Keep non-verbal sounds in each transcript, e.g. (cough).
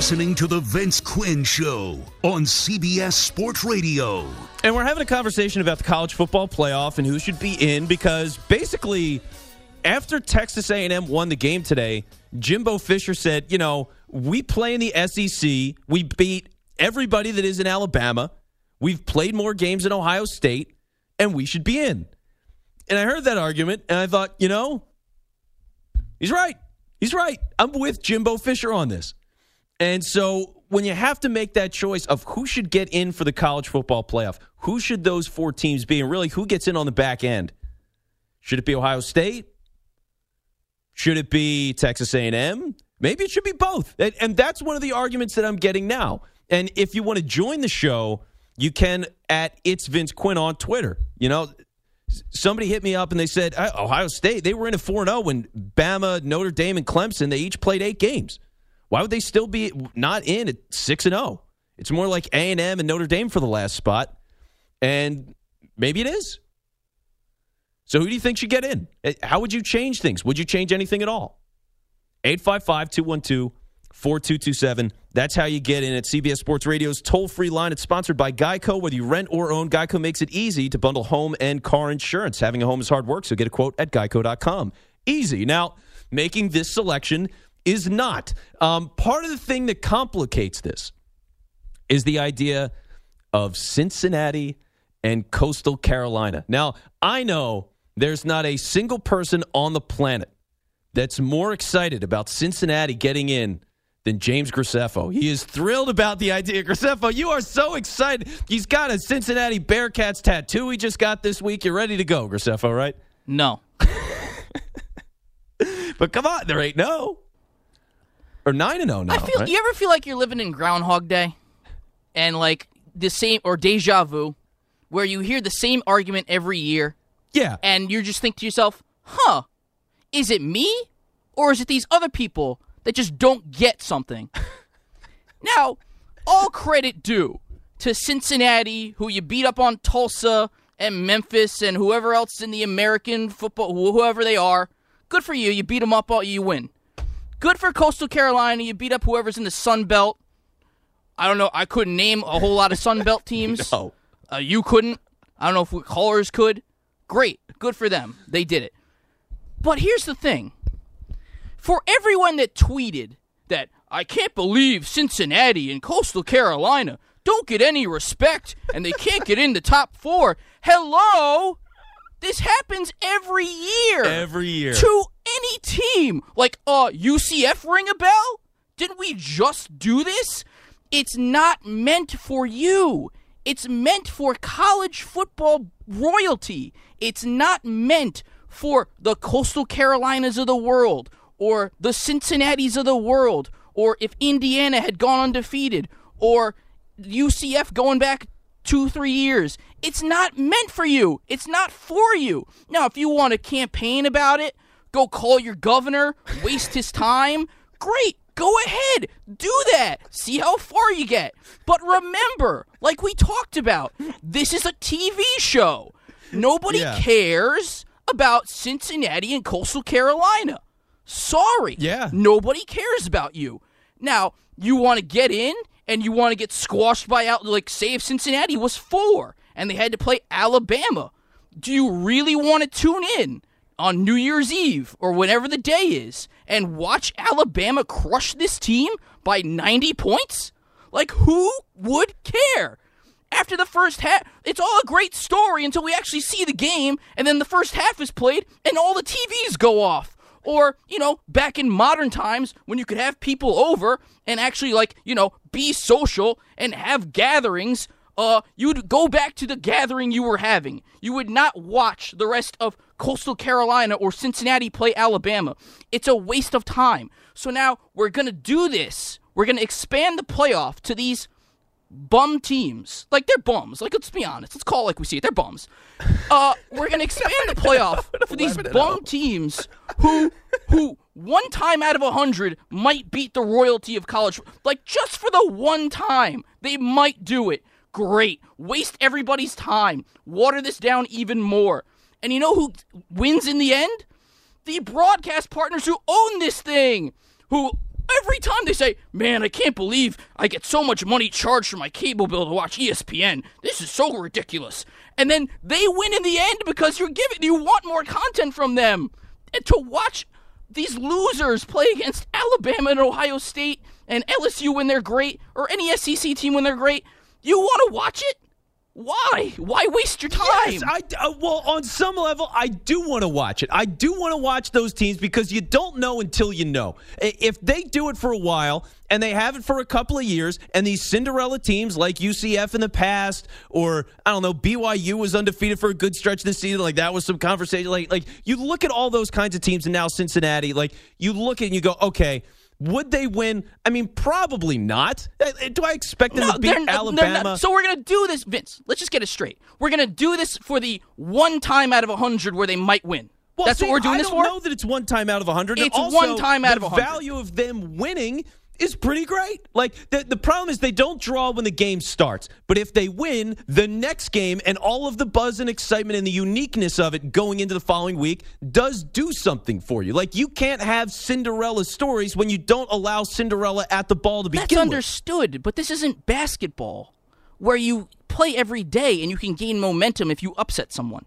Listening to The Vince Quinn Show on CBS Sports Radio. And we're having a conversation about the college football playoff and who should be in because basically after Texas A&M won the game today, Jimbo Fisher said, you know, we play in the SEC. We beat everybody that is in Alabama. We've played more games in Ohio State and we should be in. And I heard that argument and I thought, you know, he's right. He's right. I'm with Jimbo Fisher on this. And so when you have to make that choice of who should get in for the college football playoff, who should those four teams be, and really who gets in on the back end? Should it be Ohio State? Should it be Texas A&M? Maybe it should be both. And, that's one of the arguments that I'm getting now. And if you want to join the show, you can at it's Vince Quinn on Twitter. You know, somebody hit me up and they said uh, Ohio State they were in a 4-0 when Bama, Notre Dame, and Clemson they each played eight games. Why would they still be not in at six and zero? It's more like A and M and Notre Dame for the last spot, and maybe it is. So who do you think should get in? Eh, How would you change things? Would you change anything at all? 855 212 4227. That's how you get in at CBS Sports Radio's toll free line. It's sponsored by Geico. Whether you rent or own, Geico makes it easy to bundle home and car insurance. Having a home is hard work, so get a quote at geico.com. Easy. Now, making this selection is not. Um, part of the thing that complicates this is the idea of Cincinnati and Coastal Carolina. Now, I know there's not a single person on the planet that's more excited about Cincinnati getting in than James Graceffo. He is thrilled about the idea. Graceffo, you are so excited. He's got a Cincinnati Bearcats tattoo he just got this week. You're ready to go, Graceffo, right? No. (laughs) But come on, there ain't no. Or 9 and 0 now. I feel right? you ever feel like you're living in Groundhog Day, and like the same or deja vu, where you hear the same argument every year, Yeah. and you just think to yourself, "Huh, is it me, or is it these other people that just don't get something?" (laughs) now, all credit due to Cincinnati, who you beat up on Tulsa and Memphis and whoever else in the American football, whoever they are. Good for you. You beat them up, all you win. Good for Coastal Carolina. You beat up whoever's in the Sun Belt. I don't know. I couldn't name a whole lot of Sun Belt (laughs) teams. No. Uh, you couldn't. I don't know if we, callers could. Great. Good for them. They did it. But here's the thing. For everyone that tweeted that I can't believe Cincinnati and Coastal Carolina don't get any respect and they can't get in the top four. Hello? This happens every year Every year. to any team. Like, uh, UCF ring a bell? Didn't we just do this? It's not meant for you. It's meant for college football royalty. It's not meant for the Coastal Carolinas of the world or the Cincinnatis of the world or if Indiana had gone undefeated or UCF going back two, three years. It's not meant for you. It's not for you. Now, if you want to campaign about it, go call your governor, waste his time, great. Go ahead. Do that. See how far you get. But remember, like we talked about, this is a TV show. Nobody Yeah. cares about Cincinnati and Coastal Carolina. Sorry. Yeah. Nobody cares about you. Now, you want to get in and you want to get squashed by out like say if Cincinnati was 4 and they had to play Alabama. Do you really want to tune in on New Year's Eve or whenever the day is and watch Alabama crush this team by 90 points? Like who would care? After the first half, it's all a great story until we actually see the game, and then the first half is played, and all the TVs go off. Or, you know, back in modern times when you could have people over and actually, like, you know, be social and have gatherings, uh, you'd go back to the gathering you were having. You would not watch the rest of Coastal Carolina or Cincinnati play Alabama. It's a waste of time. So now we're going to do this. We're going to expand the playoff to these bum teams. Like they're bums. Like let's be honest. Let's call it like we see it. They're bums. Uh, we're gonna expand the playoff (laughs) for these bum teams who who one time out of a hundred might beat the royalty of college. Like just for the one time they might do it. Great. Waste everybody's time. Water this down even more. And you know who wins in the end? The broadcast partners who own this thing. Who Every time they say, "Man, I can't believe I get so much money charged for my cable bill to watch ESPN. This is so ridiculous." And then they win in the end because you're giving you want more content from them. And to watch these losers play against Alabama and Ohio State and LSU when they're great or any SEC team when they're great, you want to watch it? Why? Why waste your time? Yes, I, uh, well, on some level, I do want to watch it. I do want to watch those teams because you don't know until you know. If they do it for a while and they have it for a couple of years, and these Cinderella teams like UCF in the past, or I don't know, BYU was undefeated for a good stretch this season, like that was some conversation. Like, like you look at all those kinds of teams, and now Cincinnati, like you look at and you go, okay. Would they win? I mean, probably not. Uh, Do I expect them to beat they're n- they're Alabama? so we're gonna do this, Vince. Let's just get it straight. We're gonna do this for the one time out of a hundred where they might win. Well, That's see, what we're doing I this don't know that it's one time out of a hundred. It's also, one time out the of 100. value of them winning is pretty great. Like the the problem is they don't draw when the game starts, but if they win the next game and all of the buzz and excitement and the uniqueness of it going into the following week does do something for you. Like you can't have Cinderella stories when you don't allow Cinderella at the ball to begin That's with. understood, but this isn't basketball where you play every day and you can gain momentum if you upset someone.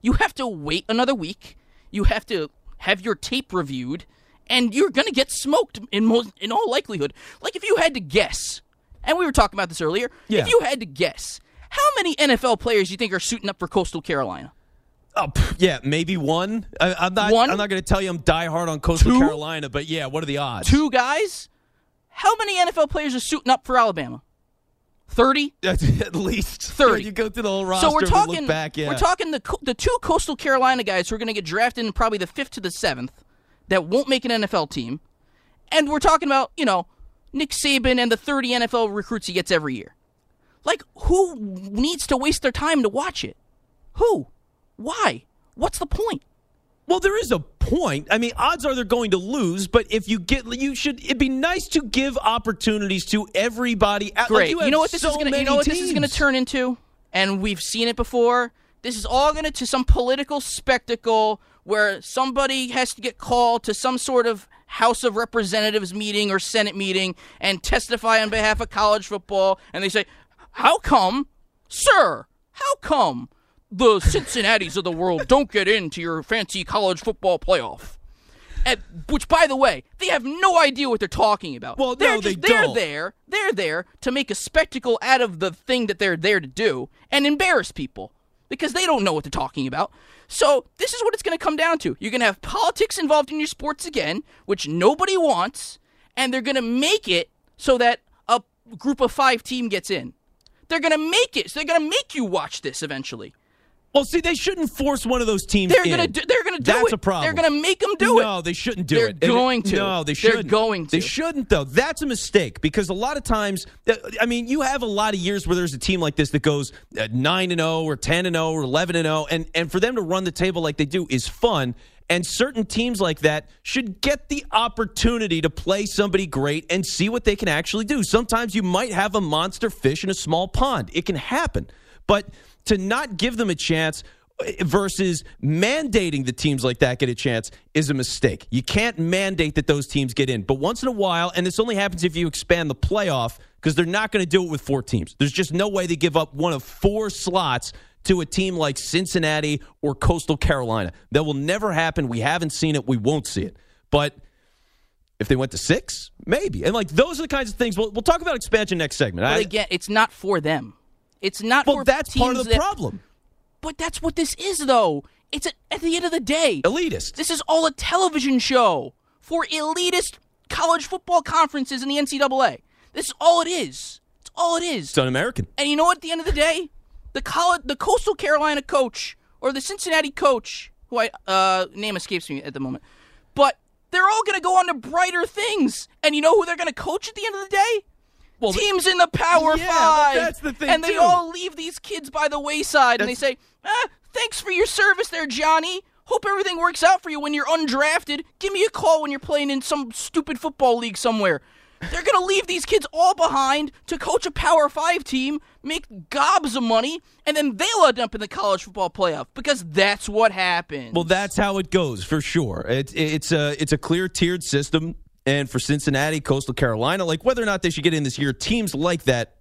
You have to wait another week. You have to have your tape reviewed, and you're going to get smoked in most, in all likelihood. Like if you had to guess, and we were talking about this earlier. Yeah. If you had to guess, how many NFL players do you think are suiting up for Coastal Carolina? Oh, yeah, maybe one. I, I'm not. One? I'm not going to tell you I'm diehard on Coastal Two? Carolina, but yeah, what are the odds? Two guys. How many NFL players are suiting up for Alabama? Thirty. (laughs) at least 30. You go through the whole roster. So we're talking. Look back, yeah. We're talking the the two Coastal Carolina guys who are going to get drafted in probably the fifth to the seventh, that won't make an NFL team, and we're talking about you know Nick Saban and the thirty NFL recruits he gets every year. Like who needs to waste their time to watch it? Who? Why? What's the point? Well, there is a point. I mean, odds are they're going to lose, but if you get, you should. It'd be nice to give opportunities to everybody. out- like Great. you, you, know what this so is going to. You know what this is going to turn into, and we've seen it before. This is all going to some political spectacle where somebody has to get called to some sort of House of Representatives meeting or Senate meeting and testify on behalf of college football, and they say, "How come, sir? How come the Cincinnati's of the world don't get into your fancy college football playoff?" And, which, by the way, they have no idea what they're talking about. Well, they're no, they just, they're don't. there. They're there to make a spectacle out of the thing that they're there to do and embarrass people because they don't know what they're talking about. So this is what it's going to come down to. You're going to have politics involved in your sports again, which nobody wants, and they're going to make it so that a group of five team gets in. They're going to make it. So they're going to make you watch this eventually. Well, see, they shouldn't force one of those teams. They're in. going to do, they're going to do That's it. a problem. They're going to make them do it. no, they shouldn't do it. They're it. It- going to. No, they should. They're shouldn't. going They shouldn't, though. That's a mistake because a lot of times, uh, I mean, you have a lot of years where there's a team like this that goes uh, nine and zero, or ten and zero, or eleven and zero, and and for them to run the table like they do is fun. And certain teams like that should get the opportunity to play somebody great and see what they can actually do. Sometimes you might have a monster fish in a small pond. It can happen. But to not give them a chance eh, versus mandating the teams like that get a chance is a mistake. You can't mandate that those teams get in. But once in a while, and this only happens if you expand the playoff, because they're not going to do it with four teams. There's just no way they give up one of four slots to a team like Cincinnati or Coastal Carolina. That will never happen. We haven't seen it. We won't see it. But if they went to six, maybe. And like those are the kinds of things. We'll, we'll talk about expansion next segment. But again, it's not for them. It's not well, for that's part of the that- problem. But that's what this is, though. It's a, at the end of the day, Elitist. this is all a television show for elitist college football conferences in the NCAA. This is all it is. It's all it is. It's un-American. And you know what? At the end of the day, the college, the Coastal Carolina coach or the Cincinnati coach, who I uh, name escapes me at the moment, but they're all going to go on to brighter things. And you know who they're going to coach at the end of the day? Well, Teams in the Power Yeah, Five. that's the thing, And they too. all leave these kids by the wayside, and they say, ah, "Thanks for your service, there, Johnny." Hope everything works out for you when you're undrafted. Give me a call when you're playing in some stupid football league somewhere. They're going to leave these kids all behind to coach a Power 5 team, make gobs of money, and then they'll end up in the college football playoff because that's what happens. Well, that's how it goes for sure. It's it's a it's a clear tiered system. And for Cincinnati, Coastal Carolina, like whether or not they should get in this year, teams like that,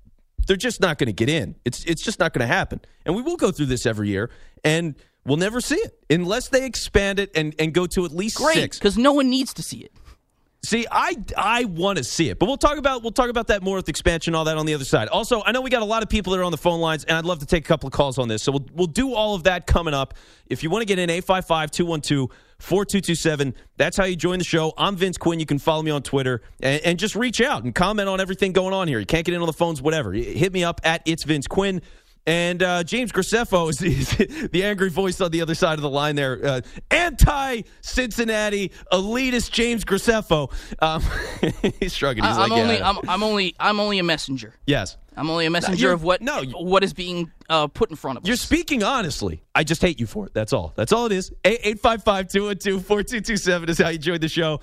they're just not going to get in. It's it's just not going to happen. And we will go through this every year, and we'll never see it unless they expand it and, and go to at least Great, six. because no one needs to see it. See, I I want to see it, but we'll talk about we'll talk about that more with expansion, all that on the other side. Also, I know we got a lot of people that are on the phone lines, and I'd love to take a couple of calls on this. So we'll we'll do all of that coming up. If you want to get in, 855-212-4227. That's how you join the show. I'm Vince Quinn. You can follow me on Twitter and, and just reach out and comment on everything going on here. You can't get in on the phones, whatever. Hit me up at it's Vince Quinn. And uh, James Graceffo is, (laughs) is the angry voice on the other side of the line there. Uh, Anti Cincinnati elitist James Graceffo. Um, (laughs) he's shrugging. He's I, am like, only yeah. I'm, I'm only I'm only a messenger. yes. I'm only a messenger you're- of what no, what is being uh, put in front of us. You're speaking honestly. I just hate you for it. That's all. That's all it is. 855 212 4227 is how you join the show.